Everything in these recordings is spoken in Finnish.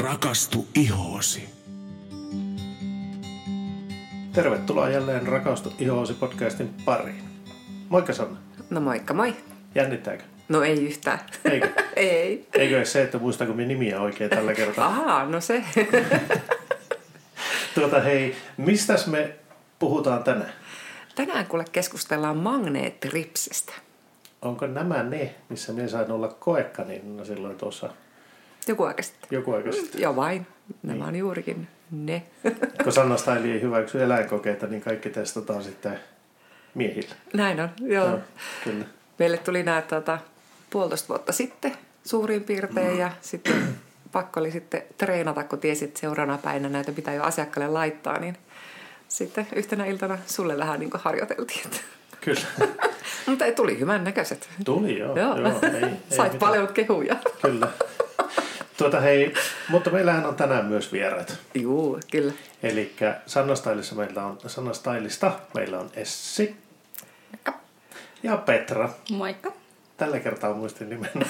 Rakastu ihoosi. Tervetuloa jälleen Rakastu ihoosi podcastin pariin. Moikka Sanna. No moikka moi. Jännittääkö? No ei yhtään. Eikö? ei. Eikö edes se, että muistaako minä nimiä oikein tällä kertaa? Ahaa, no se. tuota hei, mistäs me puhutaan tänään? Tänään kuule keskustellaan magneettiripsistä. Onko nämä ne, missä minä sain olla koekkanina silloin tuossa Joku aika sitten. joku aika sitten? Joo vain. Nämä Niin. on juurikin ne. Kun Sanna Staili ei hyväksy eläinkokeita, niin kaikki testataan sitten miehillä. Näin on, joo. Joo, kyllä. Meille tuli nämä tota, puolitoista vuotta sitten suurin piirtein ja sitten pakko oli sitten treenata, kun tiesit että seuraavana päivänä näitä pitää jo asiakkaalle laittaa, niin sitten yhtenä iltana sulle vähän niin harjoiteltiin. Kyllä. Mutta tuli hyvän näköiset. Tuli joo. Joo. joo ei, ei Sait mitään. paljon kehuja. Kyllä. Tuota hei, mutta meillähän on tänään myös vieraat. Juu, kyllä. Eli Sanna Stylissa meillä on, Sanna Stylista meillä on Essi ja Petra. Moikka. Tällä kertaa muistin nimen.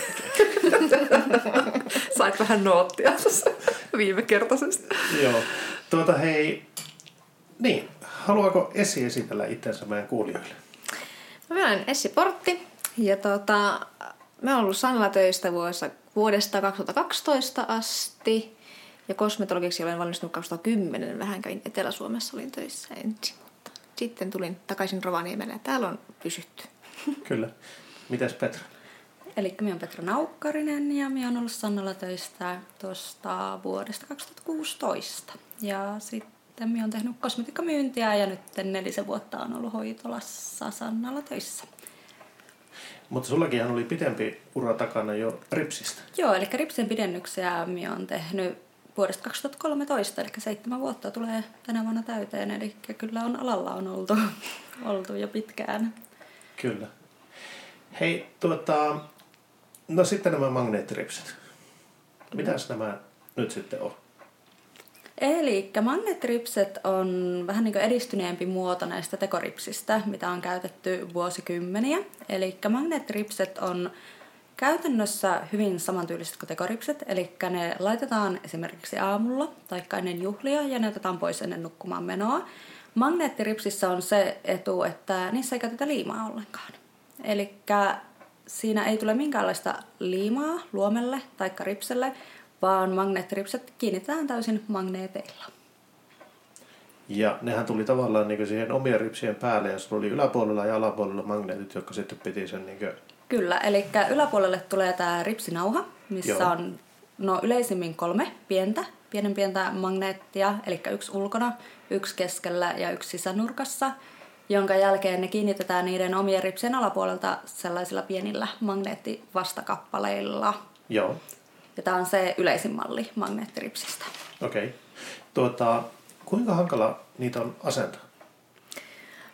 Sait vähän noottia tuossa viime kertaisesta. Joo. Tuota hei, niin, haluaako Essi esitellä itsensä meidän kuulijoille? Mä olen Essi Portti ja tota, mä oon ollut Sanella töistä vuodesta, vuodesta 2012 asti. Ja kosmetologiksi olen valmistunut 2010. Vähän kävin Etelä-Suomessa, olin töissä ensin. Mutta sitten tulin takaisin Rovaniemelle ja täällä on pysytty. Kyllä. Mitäs Petra? Eli minä olen Petra Naukkarinen ja minä olen ollut Sannalla töistä tuosta vuodesta 2016. Ja sitten minä olen tehnyt kosmetiikkamyyntiä ja nyt nelisen vuotta on ollut hoitolassa Sannalla töissä. Mutta sullakinhan oli pitempi ura takana jo Ripsistä. Joo, eli ripsien pidennyksiä minä olen tehnyt vuodesta 2013, eli seitsemän vuotta tulee tänä vuonna täyteen. Eli kyllä on alalla on oltu, oltu jo pitkään. Kyllä. Hei, tuota, no sitten nämä magneettiripsit. Mitäs nämä nyt sitten on? Eli magneettiripset on vähän niin kuin edistyneempi muoto näistä tekoripsistä, mitä on käytetty vuosikymmeniä. Eli magneettiripset on käytännössä hyvin samantyyliset kuin tekoripset, eli ne laitetaan esimerkiksi aamulla tai ennen juhlia ja ne otetaan pois ennen nukkumaan menoa. Magneettiripsissä on se etu, että niissä ei käytetä liimaa ollenkaan. Eli siinä ei tule minkäänlaista liimaa luomelle tai ripselle, vaan magneettiripset kiinnitetään täysin magneeteilla. Ja nehän tuli tavallaan niin siihen omien ripsien päälle ja sulla oli yläpuolella ja alapuolella magneetit, jotka sitten piti sen niin kuin, Kyllä, eli yläpuolelle tulee tämä ripsinauha, missä Joo. On no, yleisimmin kolme pientä, pienen pientä magneettia, eli yksi ulkona, yksi keskellä ja yksi sisänurkassa, jonka jälkeen ne kiinnitetään niiden omien ripsien alapuolelta sellaisilla pienillä magneettivastakappaleilla. joo, Ja tämä on se yleisin malli magneettiripsistä. okei. Okay. Tuota, kuinka hankala niitä on asentaa?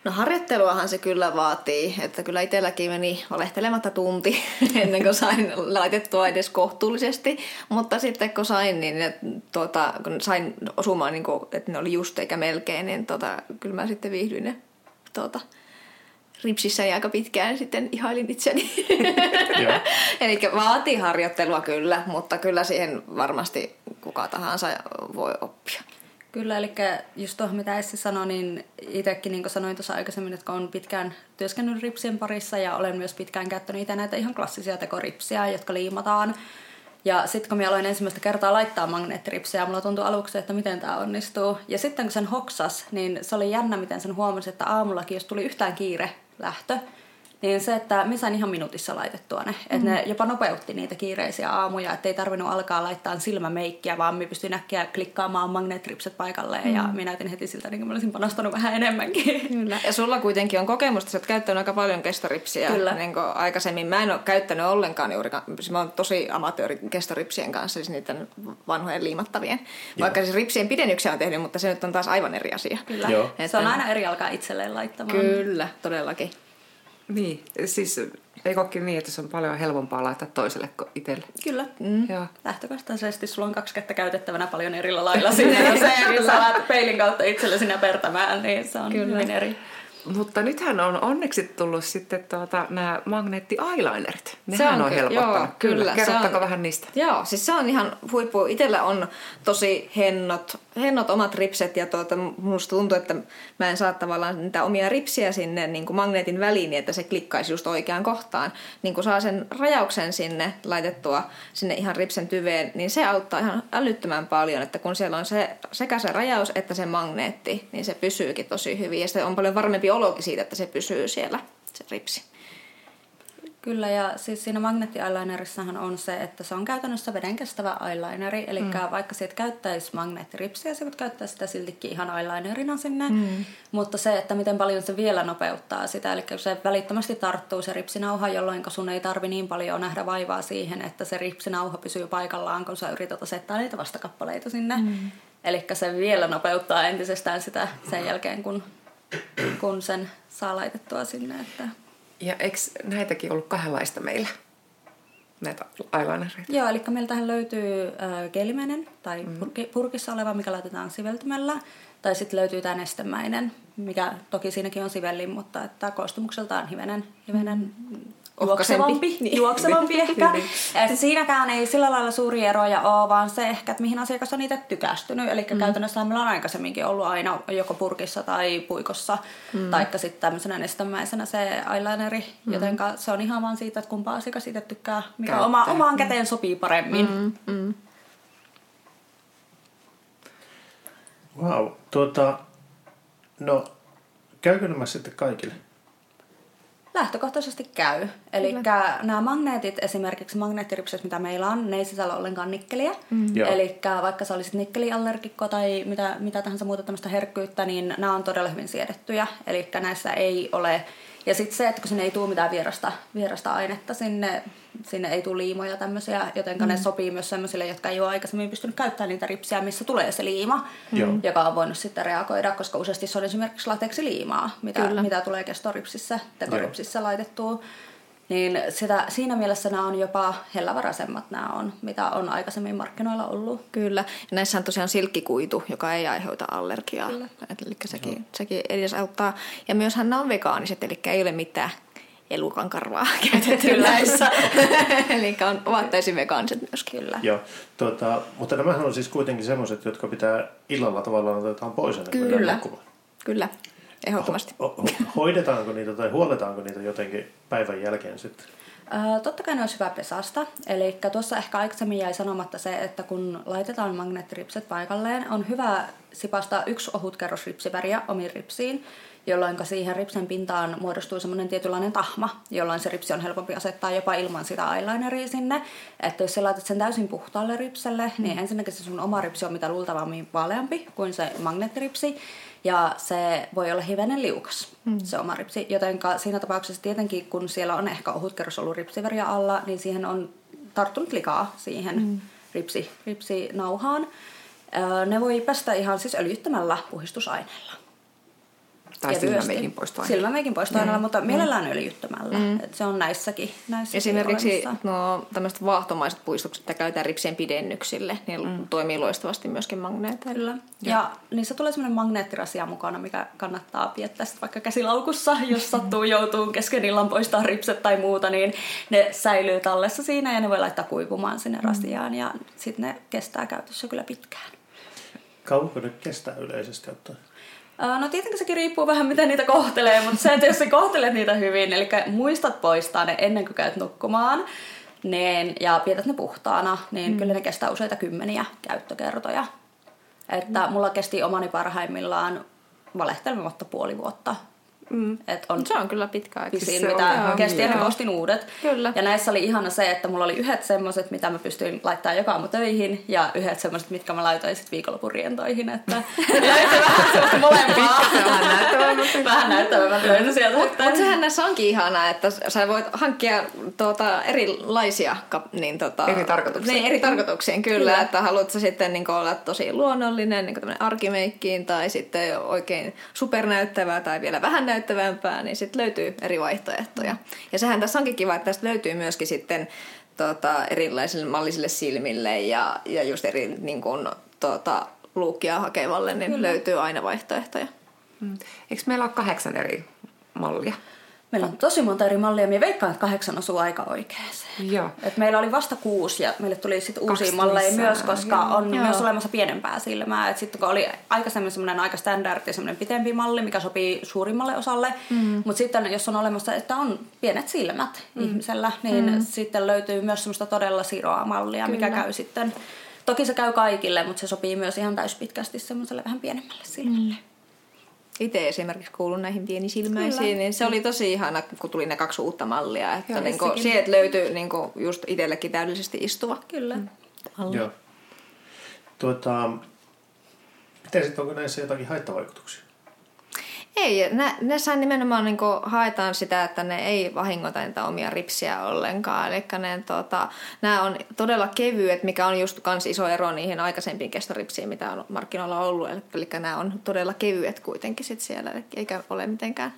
No harjoitteluahan se kyllä vaatii, että kyllä itselläkin meni valehtelematta tunti ennen kuin sain laitettua edes kohtuullisesti, mutta sitten kun sain, niin ne, tuota, kun sain osumaan, niin kuin, että ne oli just eikä melkein, niin tuota, kyllä mä sitten viihdyin ne tuota, ripsissäni aika pitkään sitten ihailin itseni. Joo. Eli vaatii harjoittelua kyllä, mutta kyllä siihen varmasti kuka tahansa voi oppia. Kyllä, eli just tuohon mitä Essi sanoi, niin itsekin niin kuin sanoin tuossa aikaisemmin, että kun olen pitkään työskennellyt ripsien parissa ja olen myös pitkään käyttänyt itse näitä ihan klassisia tekoripsiä, jotka liimataan. Ja sitten kun minä aloin ensimmäistä kertaa laittaa magneettiripsiä, mulla tuntui aluksi, että miten tämä onnistuu. Ja sitten kun sen hoksas, niin se oli jännä, miten sen huomasi, että aamullakin, jos tuli yhtään kiire lähtö, niin se, että me sain ihan minuutissa laitettua ne. Että ne jopa nopeutti niitä kiireisiä aamuja, että ei tarvinnut alkaa laittaa silmämeikkiä, vaan me pystyin äkkiä klikkaamaan magneetripset paikalleen mm. ja minä näytin heti siltä, niin kuin mä olisin panostanut vähän enemmänkin. Kyllä. Ja sulla kuitenkin on kokemusta, sä oot käyttänyt aika paljon kestoripsiä Kyllä. Niin kuin aikaisemmin. Mä en ole käyttänyt ollenkaan juurikaan, siis mä oon tosi amatööri kestoripsien kanssa, siis niiden vanhojen liimattavien. Vaikka siis ripsien pidennyksiä on tehnyt, mutta se nyt on taas aivan eri asia. Kyllä. Joo. Se on aina eri alkaa itselleen laittamaan. Kyllä, todellakin. Niin, siis ei kokki niin, että se on paljon helpompaa laittaa toiselle kuin itselle. Kyllä. Mm. Joo. Lähtökohtaisesti sulla on kaksi kättä käytettävänä paljon eri lailla sinne. Ja se, kun sä alat peilin kautta itsellesi näpertämään, niin se on. Kyllä. hyvin eri. Mutta nythän on onneksi tullut sitten tuota, nämä magneetti-eyelinerit. Se Nehän on on ky- helpottanut. joo, kyllä, se Kerrottako on- vähän niistä? Joo, siis se on ihan huippu. Itellä on tosi hennot, hennot omat ripset ja tuota, musta tuntuu, että mä en saa tavallaan niitä omia ripsiä sinne niin kuin magneetin väliin, niin että se klikkaisi just oikeaan kohtaan. Niin kun saa sen rajauksen sinne laitettua sinne ihan ripsen tyveen, niin se auttaa ihan älyttömän paljon, että kun siellä on se, sekä se rajaus että se magneetti, niin se pysyykin tosi hyvin ja se on paljon varmempi olokin siitä, että se pysyy siellä, se ripsi. Kyllä, ja siis siinä magneetti-eyelinerissahan on se, että se on käytännössä vedenkestävä eyelineri, eli mm. vaikka siitä käyttäisi magneettiripsiä, se voit käyttää sitä siltikin ihan eyelinerina sinne, mm. mutta se, että miten paljon se vielä nopeuttaa sitä, eli se välittömästi tarttuu se ripsinauha, jolloin sun ei tarvi niin paljon nähdä vaivaa siihen, että se ripsinauha pysyy paikallaan, kun sä yrität asettaa niitä vastakappaleita sinne. Mm. Eli se vielä nopeuttaa entisestään sitä sen jälkeen, kun, kun sen saa laitettua sinne, että... Ja eikö näitäkin ollut kahdenlaista meillä? Näitä eyelinereita. Joo, eli meiltähän löytyy äh, gelimäinen tai purki, purkissa oleva, mikä laitetaan siveltymellä. Tai sitten löytyy tämä nestemäinen, mikä toki siinäkin on sivellin, mutta että koostumukseltaan hivenen, hivenen Ohkaisempi. Juoksevampi, Niin. juoksevampi ehkä. Niin. Et siinäkään ei sillä lailla suuria eroja ole, vaan se ehkä, että mihin asiakas on itse tykästynyt. Eli mm. käytännössä meillä on aikaisemminkin ollut aina joko purkissa tai puikossa, mm. taikka sitten tämmöisenä nestemäisenä se eyelineri, mm. joten se on ihan vaan siitä, että kumpa asiakas itse tykkää, mikä Käyttää. oma, omaan käteen sopii paremmin. Mm. Mm. Wow. Tuota, no, käykö nämä sitten kaikille? Lähtökohtaisesti käy. Eli nämä magneetit, esimerkiksi magneettiripset, mitä meillä on, ne ei sisällä ollenkaan nikkeliä. Mm. Eli vaikka sä olisit nikkeliallergikko tai mitä, mitä tahansa muuta tämmöistä herkkyyttä, niin nämä on todella hyvin siedettyjä. Eli näissä ei ole... Ja sitten se, että kun sinne ei tule mitään vierasta, vierasta ainetta sinne, sinne ei tule liimoja tämmöisiä, joten mm. ne sopii myös sellaisille, jotka ei ole aikaisemmin pystynyt käyttämään niitä ripsiä, missä tulee se liima, Joo. joka on voinut sitten reagoida, koska useasti se on esimerkiksi lateksiliimaa, mitä, Kyllä. mitä tulee kestoripsissä, tekoripsissä laitettua. Niin sitä, siinä mielessä nämä on jopa hellävaraisemmat nämä on, mitä on aikaisemmin markkinoilla ollut. Kyllä. Ja näissä on tosiaan silkkikuitu, joka ei aiheuta allergiaa. Kyllä. Eli sekin, sekin edesauttaa. Ja myöshän nämä on vegaaniset, eli ei ole mitään elukan karvaa käytetty näissä. eli on, ovat täysin vegaaniset myöskin. Kyllä. Joo. Tuota, mutta nämähän on siis kuitenkin semmoiset, jotka pitää illalla tavallaan otetaan pois ennen kuin Kyllä. nukkumaan. Kyllä, ehdottomasti. Ho- ho- hoidetaanko niitä tai huoletaanko niitä jotenkin päivän jälkeen sitten? Totta kai ne olisi hyvä pesasta. Eli tuossa ehkä aikaisemmin jäi sanomatta se, että kun laitetaan magneettiripset paikalleen, on hyvä sipastaa yksi ohut kerros ripsiväriä omiin ripsiin, jolloin siihen ripsen pintaan muodostuu semmoinen tietynlainen tahma, jolloin se ripsi on helpompi asettaa jopa ilman sitä eyelineria sinne. Että jos sä laitat sen täysin puhtaalle ripselle, niin ensinnäkin se sun oma ripsi on mitä luultavammin vaaleampi kuin se magneettiripsi. Ja se voi olla hivenen liukas, mm. se oma ripsi. Joten siinä tapauksessa tietenkin, kun siellä on ehkä ohut kerros ollut ripsiväriä alla, niin siihen on tarttunut likaa siihen mm. ripsi, ripsinauhaan. Ne voi pestä ihan siis öljyttämällä puhistusaineella. Tai silmämeikin poistoaineella. Silmämeikin poistoaineella, mm. mutta mielellään öljyttämällä. Mm. Et se on näissäkin. näissäkin Esimerkiksi olemassa. no, tämmöiset vaahtomaiset puistukset, mitä käytetään ripsien pidennyksille, niin mm. toimii loistavasti myöskin magneeteilla. Kyllä. Ja niissä tulee semmoinen magneettirasia mukana, mikä kannattaa piettää sit vaikka käsilaukussa, jos sattuu joutuu kesken illan poistaa ripset tai muuta, niin ne säilyy tallessa siinä ja ne voi laittaa kuivumaan sinne rasiaan ja sitten ne kestää käytössä kyllä pitkään. Kauanko ne kestää yleisesti ottaen? No tietenkin sekin riippuu vähän miten niitä kohtelee, mutta se, että jos sä kohtelet niitä hyvin, eli muistat poistaa ne ennen kuin käyt nukkumaan, niin, ja pidät ne puhtaana, niin mm. kyllä ne kestää useita kymmeniä käyttökertoja. Että mm. mulla kesti omani parhaimmillaan valehtelematta puoli vuotta. Mm. Et on Se on kyllä pitkä aika. pisin, on mitä ihan kesti ostin uudet. Kyllä. Ja näissä oli ihana se, että mulla oli yhdet semmoset, mitä mä pystyin laittaa joka aamu töihin, ja yhdet semmoset, mitkä mä laitoin sitten viikonlopun rientoihin. Että löytyi vähän semmoista molempaa. Vähän näyttävämmät. vähän näyttävämmät löytyi sieltä. Mutta mut sehän näissä onkin ihanaa, että sä voit hankkia tuota, erilaisia niin, tota, Eri tarkoituksiin. Niin, eri tarkoituksiin kyllä, kyllä. että haluat sä sitten niin olla tosi luonnollinen, niin tämmöinen arkimeikkiin tai sitten oikein supernäyttävää tai vielä vähän näyttävämpää, niin sitten löytyy eri vaihtoehtoja. Ja sehän tässä onkin kiva, että tästä löytyy myöskin sitten tota, erilaisille mallisille silmille ja, ja just eri niin kuin, tota, luukkia hakevalle, niin Kyllä. löytyy aina vaihtoehtoja. Mm. Eikö meillä ole kahdeksan eri mallia? Meillä on tosi monta eri mallia. Minä veikkaan, että kahdeksan osuu aika oikeeseen. Joo. Et meillä oli vasta kuusi ja meille tuli sitten uusia malleja myös, koska joo. on Joo. myös olemassa pienempää silmää. Sitten kun oli aikaisemmin semmoinen aika standardi, semmoinen pitempi malli, mikä sopii suurimmalle osalle. Mm. Mutta sitten jos on olemassa, että on pienet silmät mm. ihmisellä, niin mm. sitten löytyy myös semmoista todella siroa mallia, Kyllä. mikä käy sitten... Toki se käy kaikille, mutta se sopii myös ihan täyspitkästi semmoiselle vähän pienemmälle silmälle. Mm. Itse esimerkiksi kuulun näihin pienisilmäisiin, Kyllä. niin se oli tosi ihana, kun tuli ne kaksi uutta mallia. Että Joo, niin sekin. sieltä löytyi niin just itsellekin täydellisesti istuva. Kyllä. Mm. malli. Joo. Tuota, miten sitten, onko näissä jotakin haittavaikutuksia? Ei, ne saa nimenomaan niin haetaan sitä, että ne ei vahingoita niitä omia ripsiä ollenkaan. Eli ne, tota, nämä on todella kevyet, mikä on just kans iso ero niihin aikaisempiin kestoripsiin, mitä on markkinoilla ollut. Eli, eli nämä on todella kevyet kuitenkin sit siellä, eli eikä ole mitenkään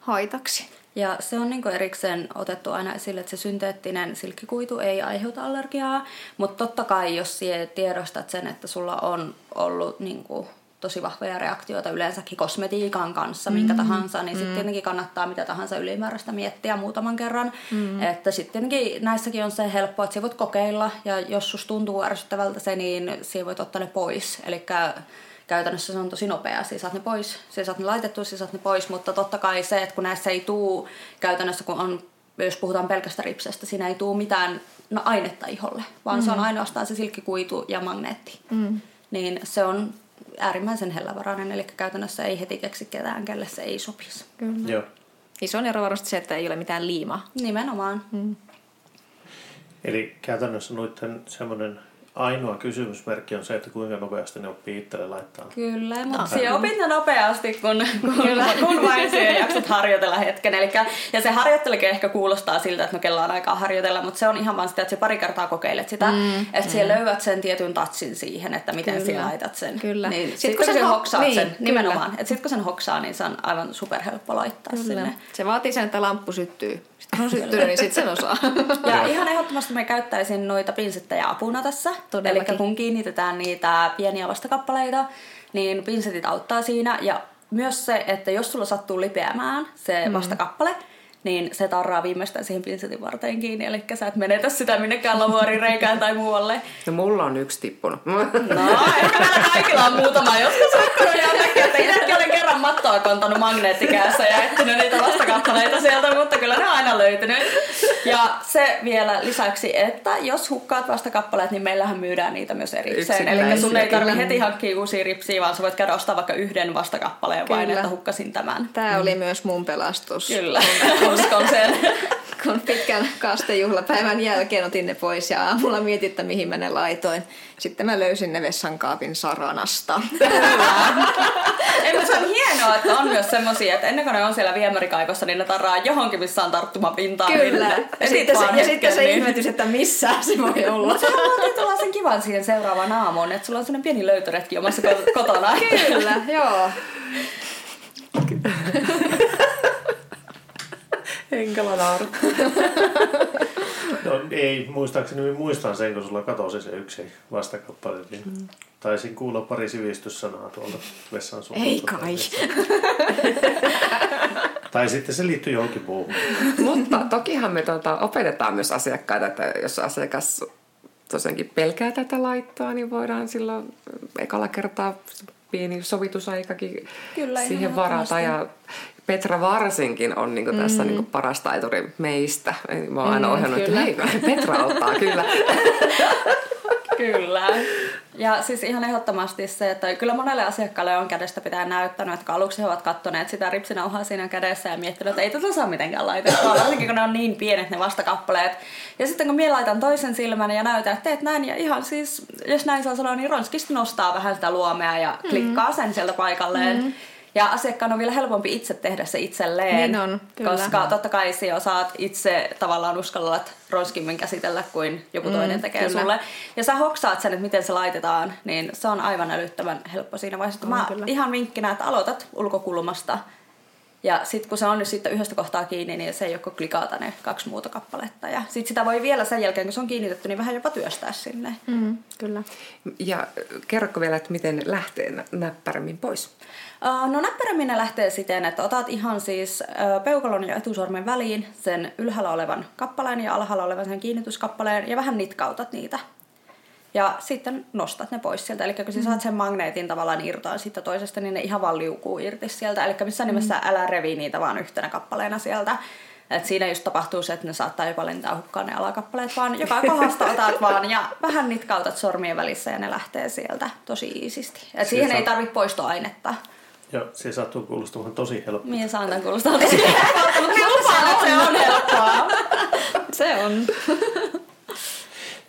haitaksi. Ja se on niinku erikseen otettu aina esille, että se synteettinen silkkikuitu ei aiheuta allergiaa, mutta totta kai jos tiedostat sen, että sulla on ollut niinku tosi vahvoja reaktioita yleensäkin kosmetiikan kanssa, mm. minkä tahansa, niin sitten tietenkin kannattaa mitä tahansa ylimääräistä miettiä muutaman kerran. Mm. Että sitten tietenkin näissäkin on se helppo, että sä voit kokeilla, ja jos sus tuntuu ärsyttävältä se, niin sä voit ottaa ne pois. Eli käytännössä se on tosi nopea. Siis saat ne pois, siis saat ne laitettua, siis saat ne pois, mutta totta kai se, että kun näissä ei tuu käytännössä, kun on, jos puhutaan pelkästä ripsestä, siinä ei tuu mitään no, ainetta iholle, vaan mm. se on ainoastaan se silkkikuitu ja magneetti. Mm. Niin se on äärimmäisen hellävarainen, eli käytännössä ei heti keksi ketään, kelle se ei sopisi. Kyllä. Joo. Iso ero varmasti se, että ei ole mitään liimaa. Nimenomaan. Mm. Eli käytännössä noiden semmoinen ainoa kysymysmerkki on se, että kuinka nopeasti ne oppii itselle laittaa. Kyllä, mutta siellä opit ne nopeasti, kun, kun, kun vain siellä jaksat harjoitella hetken. Elikkä, ja se harjoittelikin ehkä kuulostaa siltä, että no kello on aikaa harjoitella, mutta se on ihan vaan sitä, että se pari kertaa kokeilet sitä, mm, että mm. siellä löydät sen tietyn tatsin siihen, että miten Kyllä. siellä laitat sen. Kyllä. Niin, Sit sitten kun kun sen sen ho- hoksaat niin, sen, kyllä. nimenomaan, että sitten kun sen hoksaa, niin se on aivan superhelppo laittaa Kyllä. sinne. Se vaatii sen, että lamppu syttyy. Syttynyt, niin sitten sen osaa. Ja ihan ehdottomasti mä käyttäisin noita pinsettejä apuna tässä. Todellakin. Eli kun kiinnitetään niitä pieniä vastakappaleita, niin pinsetit auttaa siinä. Ja myös se, että jos sulla sattuu lipeämään se vastakappale, niin se tarraa viimeistään siihen pinsetin varteen kiinni. Eli sä et menetä sitä minnekään lavuorin reikään tai muualle. No mulla on yksi tippunut. No, ehkä meillä kaikilla on muutama joskus jonnekin, että itsekin olen kerran mattoa kantanut magneettikäässä ja etsinyt niitä vastakappaleita sieltä, mutta kyllä ne on aina löytynyt. Ja se vielä lisäksi, että jos hukkaat vastakappaleet, niin meillähän myydään niitä myös erikseen. Eli sun ei tarvitse heti hankkia uusia ripsiä, vaan sä voit käydä ostaa vaikka yhden vastakappaleen vain, Kyllä. että hukkasin tämän. Tämä oli myös mun pelastus. Kyllä, uskon sen. Kun pitkän kastejuhlapäivän jälkeen otin ne pois ja aamulla mietin, että mihin mä ne laitoin. Sitten mä löysin ne vessankaapin saranasta. Ei, mutta se on hienoa, että on myös semmosia, että ennen kuin ne on siellä viemärikaikossa, niin ne tarraa johonkin, missä on tarttumapintaa. Kyllä. Ja etit sitten, se, ja sitten se niin- ihmetys, että missä se voi olla. Sehän vaatii tuollaisen kivan siihen seuraavaan aamuun, että sulla on sellainen pieni löytöretki omassa ko- kotona. Kyllä, joo. Henkala nauru. No ei, muistaakseni muistan sen, kun sulla katosi se yksi vastakappale, niin mm. taisin kuulla pari sivistyssanaa tuolta vessan suunnalta. Ei kai. Tai sitten se liittyy johonkin muuhun. Mutta tokihan me tuota, opetetaan myös asiakkaita, että jos asiakas tosiaankin pelkää tätä laittoa, niin voidaan silloin ekalla kertaa pieni sovitusaikakin Kyllä, siihen varata. Ja Petra varsinkin on niin tässä mm. niin paras taituri meistä. Mä oon aina Mm, ohjannut, että hei, Petra auttaa kyllä. Kyllä. Ja siis ihan ehdottomasti se, että kyllä monelle asiakkaalle on kädestä pitää näyttänyt, että aluksi he ovat kattoneet sitä ripsinauhaa siinä kädessä ja miettinyt, että ei tätä saa mitenkään laitettua, varsinkin kun ne on niin pienet ne vastakappaleet. Ja sitten kun minä laitan toisen silmän ja näytän, että teet näin ja ihan siis, jos näin saa sanoa, niin ronskisti nostaa vähän sitä luomea ja klikkaa sen sieltä paikalleen. Mm. Ja asiakkaan on vielä helpompi itse tehdä se itselleen. Niin on, kyllä. Koska totta kai sinä osaat itse tavallaan uskallat ronskimmin käsitellä kuin joku toinen tekee kyllä. sulle. Ja sä hoksaat sen, että miten se laitetaan, niin se on aivan älyttömän helppo siinä vaiheessa. On Mä kyllä. ihan vinkkinä, että aloitat ulkokulmasta Ja sitten kun se on nyt sitten yhdestä kohtaa kiinni, niin se ei joko klikata ne kaksi muuta kappaletta. Ja sitten sitä voi vielä sen jälkeen, kun se on kiinnitetty, niin vähän jopa työstää sinne. Mm, kyllä. Ja kerrotko vielä, että miten lähtee nä- näppärämmin pois? No näppäräminen lähtee siten, että otat ihan siis peukalon ja etusormen väliin sen ylhäällä olevan kappaleen ja alhaalla olevan sen kiinnityskappaleen ja vähän nitkautat niitä. Ja sitten nostat ne pois sieltä. Eli kun sä saat sen magneetin tavallaan irtoa siitä toisesta, niin ne ihan vaan liukuu irti sieltä. Eli missään nimessä älä revi niitä vaan yhtenä kappaleena sieltä. Et siinä just tapahtuu se, että ne saattaa jopa lentää hukkaan ne alakappaleet, vaan joka kohdasta otat vaan ja vähän nitkautat sormien välissä ja ne lähtee sieltä tosi iisisti. Et siihen saa- ei tarvitse poistoainetta. Joo, se sattuu kuulostamaan tosi helppo. Minä saan tämän kuulostaa tosi helpolta, mutta minä lupaan, että se on helppoa. Se on.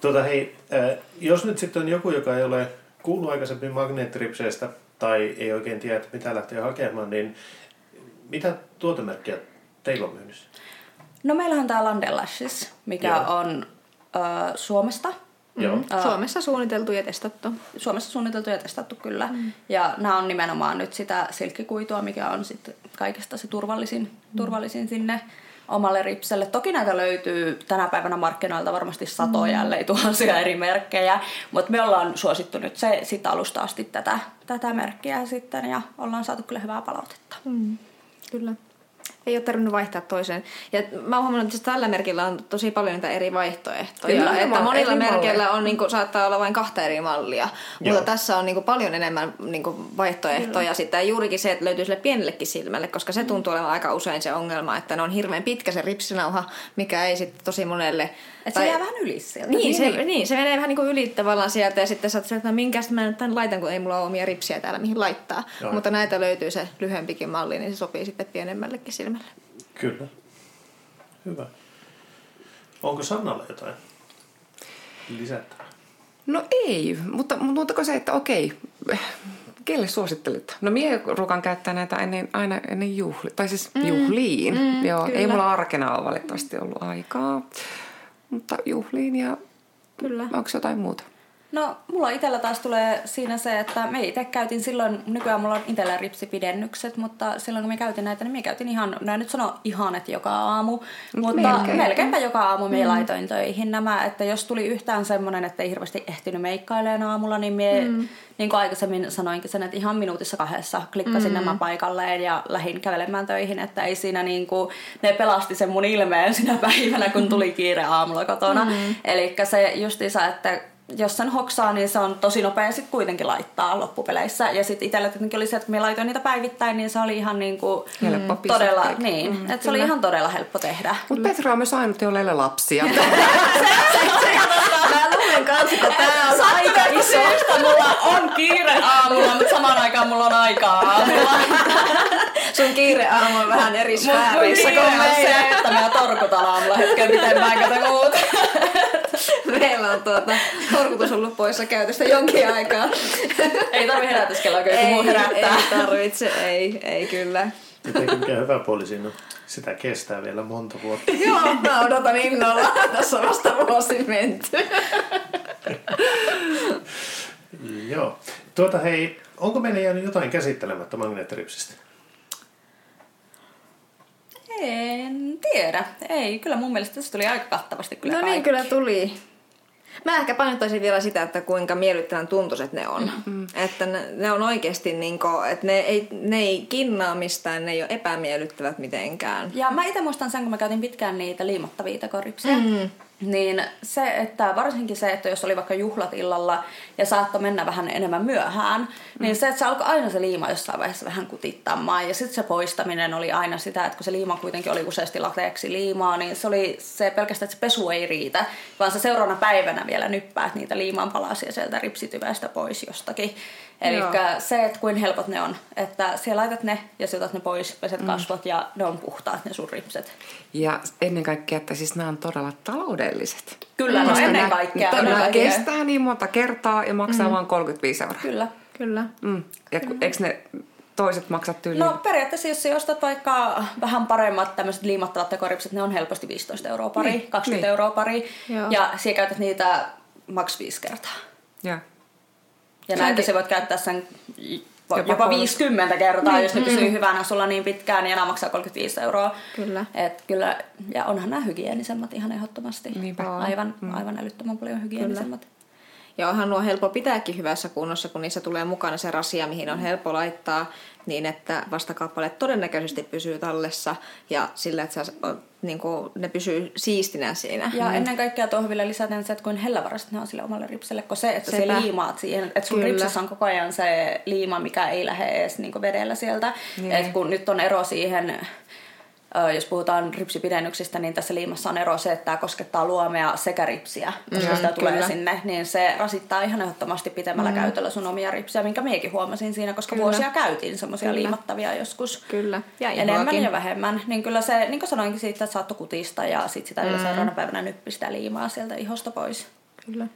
Tuota, hei, äh, jos nyt sitten on joku, joka ei ole kuullut aikaisemmin magneettiripseistä tai ei oikein tiedä, että mitä lähtee hakemaan, niin mitä tuotemerkkiä teillä on myynnissä? No meillähän on tää Lande Lashes, mikä Joo. on ö, Suomesta. Joo. Ää. Suomessa suunniteltu ja testattu. Suomessa suunniteltu ja testattu kyllä. Mm. Ja nämä on nimenomaan nyt sitä silkkikuitua, mikä on sitten kaikista se turvallisin, mm. turvallisin sinne omalle ripselle. Toki näitä löytyy tänä päivänä markkinoilta varmasti satoja, mm. ellei tuhansia eri merkkejä, mutta me ollaan suosittu nyt se sitä alusta asti tätä, tätä merkkiä sitten ja ollaan saatu kyllä hyvää palautetta. Mm, kyllä. Ei ole tarvinnut vaihtaa toiseen. Ja mä oon huomannut, että tällä merkillä on tosi paljon niitä eri vaihtoehtoja. Kyllä, että eri monilla merkeillä on, niin kuin, saattaa olla vain kahta eri mallia. Joo. Mutta tässä on niin kuin, paljon enemmän niin kuin, vaihtoehtoja. Sitten juurikin se, että löytyy sille pienellekin silmälle, koska se tuntuu olevan aika usein se ongelma, että ne on hirveän pitkä se ripsinauha, mikä ei sitten tosi monelle... Et se jää vähän yli sieltä. Niin, se, niin, se menee vähän niin kuin yli tavallaan sieltä ja sitten sä oot että no minkästä mä nyt tän laitan, kun ei mulla ole omia ripsiä täällä mihin laittaa. Joo. Mutta näitä löytyy se lyhyempikin malli, niin se sopii sitten pienemmällekin silmälle. Kyllä. Hyvä. Onko Sannalla jotain lisättävää? No ei, mutta muuttako se, että okei, kelle suosittelet? No mie ruukan käyttää näitä ennen, aina ennen juhli, tai siis mm, juhliin. Mm, Joo, kyllä. ei mulla arkena ole valitettavasti ollut aikaa, mutta juhliin ja Kyllä. onko jotain muuta? No, mulla itsellä taas tulee siinä se, että me itse käytin silloin, nykyään mulla on itsellä ripsipidennykset, mutta silloin kun me käytin näitä, niin me käytin ihan, no en nyt sano ihan, että joka aamu, mutta melkein. melkeinpä joka aamu me laitoin töihin nämä, että jos tuli yhtään semmoinen, että ei hirveästi ehtinyt meikkailemaan aamulla, niin me, mm. niin kuin aikaisemmin sanoinkin sen, että ihan minuutissa kahdessa klikkasin mm. nämä paikalleen ja lähdin kävelemään töihin, että ei siinä niin kuin, ne pelasti sen mun ilmeen sinä päivänä, kun tuli kiire aamulla kotona. Mm. Eli se justiinsa, että jos sen hoksaa, niin se on tosi nopea sit kuitenkin laittaa loppupeleissä. Ja sitten itsellä tietenkin oli se, että kun mä laitoin niitä päivättäin, niin se oli ihan niinku Helppo pistää todella, kaikki. niin, mm, että se oli ihan todella helppo tehdä. Mutta Petra on myös ainut, jolla ei ole lapsia. Mä luulen kanssa, että tää on Aika iso. Syystä mulla on kiire aamulla, mutta samaan aikaan mulla on aikaa aamulla. sun kiire aamu on vähän eri sfääreissä kuin on se, että mä torkutan aamulla hetken pitempään kato muut. Meillä on tuota, torkutus ollut poissa käytöstä jonkin aikaa. Ei tarvi herätyskelloa, kun joku muu herättää. ei tarvitse, ei, ei kyllä. Mikä hyvä puoli siinä on. Sitä kestää vielä monta vuotta. Joo, mä odotan innolla. Tässä on vasta vuosi menty. Joo. Tuota hei, onko meillä jäänyt jotain käsittelemättä magneettiripsistä? En tiedä. Ei, kyllä mun mielestä tässä tuli aika kattavasti kyllä No niin, kaikki. kyllä tuli. Mä ehkä painottaisin vielä sitä, että kuinka miellyttävän tuntuiset ne on. Mm-hmm. Että ne, ne on oikeasti niin kuin, että ne ei, ne ei kinnaa mistään, ne ei ole epämiellyttävät mitenkään. Ja mä itse muistan sen, kun mä käytin pitkään niitä liimattavia tekoripsejä. Mm. Niin se, että varsinkin se, että jos oli vaikka juhlat illalla ja saattoi mennä vähän enemmän myöhään, mm. niin se, että se alkoi aina se liima jossain vaiheessa vähän kutittamaan. Ja sitten se poistaminen oli aina sitä, että kun se liima kuitenkin oli useasti lateeksi liimaa, niin se oli se pelkästään, että se pesu ei riitä, vaan se seuraavana päivänä vielä nyppäät niitä liiman palasia sieltä ripsityvästä pois jostakin. Eli se, että kuin helpot ne on, että siellä laitat ne ja sijoitat ne pois, peset kasvot ja ne on puhtaat ne sun ripset. Ja ennen kaikkea, että siis nämä on todella taloudelliset. Kyllä, no ennen nämä- kaikkea. Nämä ennen kaikkea. kestää niin monta kertaa ja maksaa mm. vain 35 euroa. Kyllä. Kyllä. Mm. Ja ku- eikö ne toiset maksat tyyliin? No periaatteessa, jos sä ostat vaikka vähän paremmat tämmöiset liimattavat tekoripset, ne on helposti 15 euroa pari, Niin, 20 niin. euroa pari. Joo. Ja siellä käytät niitä maks viisi kertaa. Ja. Ja Se näitä sä voit käyttää sen jopa, Jopa jopa kolme. 50 kertaa, jos ne pysyy hyvänä sulla niin pitkään, niin nämä maksaa 35 euroa. Kyllä. Et kyllä, ja onhan nämä hygieenisemmat ihan ehdottomasti. Niinpä. Aivan, aivan älyttömän paljon hygienisemmat. Ja onhan nuo helppo pitääkin hyvässä kunnossa, kun niissä tulee mukana se rasia, mihin on helppo laittaa, niin että vastakappale todennäköisesti pysyy tallessa ja sillä, että sä, niin kuin, ne pysyy siistinä siinä. Ja mm. ennen kaikkea tuohon vielä lisätään se, että kuin hellävaraiset ne on sille omalle ripselle, kun se, että Sepä. se liimaat siihen, että sun Kyllä. ripsessä on koko ajan se liima, mikä ei lähde edes niin vedellä sieltä. Niin. Et kun nyt on ero siihen, jos puhutaan ripsipidennyksistä, niin tässä liimassa on ero se, että tämä koskettaa luomea sekä ripsiä, koska Mm, sitä tulee kyllä. sinne, niin se rasittaa ihan ehdottomasti pitemmällä mm. käytöllä sun omia ripsiä, minkä meikin huomasin siinä, koska Kyllä. vuosia käytiin semmoisia liimattavia joskus. Kyllä. Ja Enemmän ihoakin. ja vähemmän. Niin kyllä se, niin kuin sanoinkin siitä, että saattoi kutista ja sitten sitä mm. seuraavana päivänä nyppi sitä liimaa sieltä ihosta pois. Kyllä.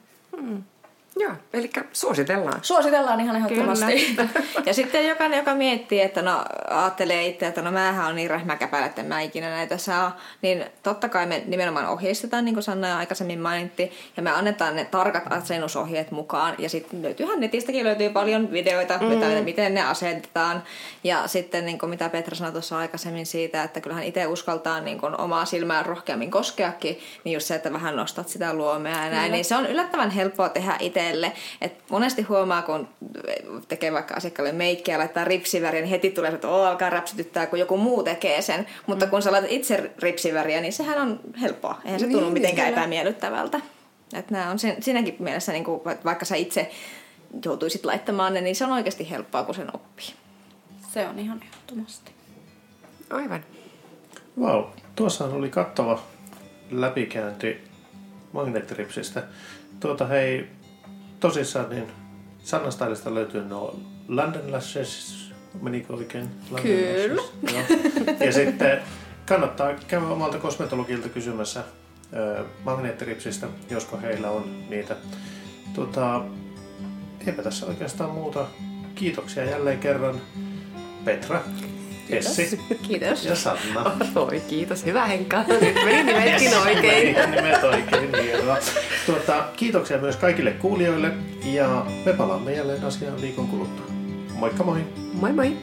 Joo, eli suositellaan. Suositellaan ihan ehdottomasti. ja sitten jokainen, joka miettii, että no ajattelee itse, että no mähän on niin rähmäkäpälä, että mä ikinä näitä saa, niin totta kai me nimenomaan ohjeistetaan, niin kuin Sanna aikaisemmin mainitti, ja me annetaan ne tarkat asennusohjeet mukaan, ja sitten löytyyhän netistäkin löytyy paljon videoita, mm. miten ne asetetaan, ja sitten niin kuin mitä Petra sanoi tuossa aikaisemmin siitä, että kyllähän itse uskaltaa niin kuin omaa silmää rohkeammin koskeakin, niin just se, että vähän nostat sitä luomea ja näin, niin se on yllättävän helppoa tehdä itselle. Et monesti huomaa, kun tekee vaikka asiakkaalle meikkiä ja laittaa ripsiväriä, niin heti tulee, että Oo, alkaa räpsytyttää, kun joku muu tekee sen. Mutta Mm. kun sä laitat itse ripsiväriä, niin sehän on helppoa. Eihän se tunnu Niin, mitenkään kyllä. epämiellyttävältä. Et nämä on sen, siinäkin mielessä, niin kuin, vaikka sä itse joutuisit laittamaan ne, niin se on oikeasti helppoa, kun sen oppii. se on ihan ehdottomasti. Aivan. Wow, tuossahan oli kattava läpikäynti magneettiripsistä. Tuota hei, tosissaan niin Sanna Stylista löytyy nuo London Lashes, menikö oikein? London Kyllä. Lashes. Ja sitten kannattaa käydä omalta kosmetologilta kysymässä ö, magneettiripsistä, josko heillä on niitä. Tuota, eipä tässä oikeastaan muuta. Kiitoksia jälleen kerran Petra, Essi Kiitos. ja Sanna. Voi kiitos, hyvä Henkka. Nyt meni nimetkin Yes, oikein. meni Nimet oikein, hienoa. Tuota, kiitoksia myös kaikille kuulijoille ja me palaamme jälleen asiaan viikon kuluttua. Moikka moi! Moi moi.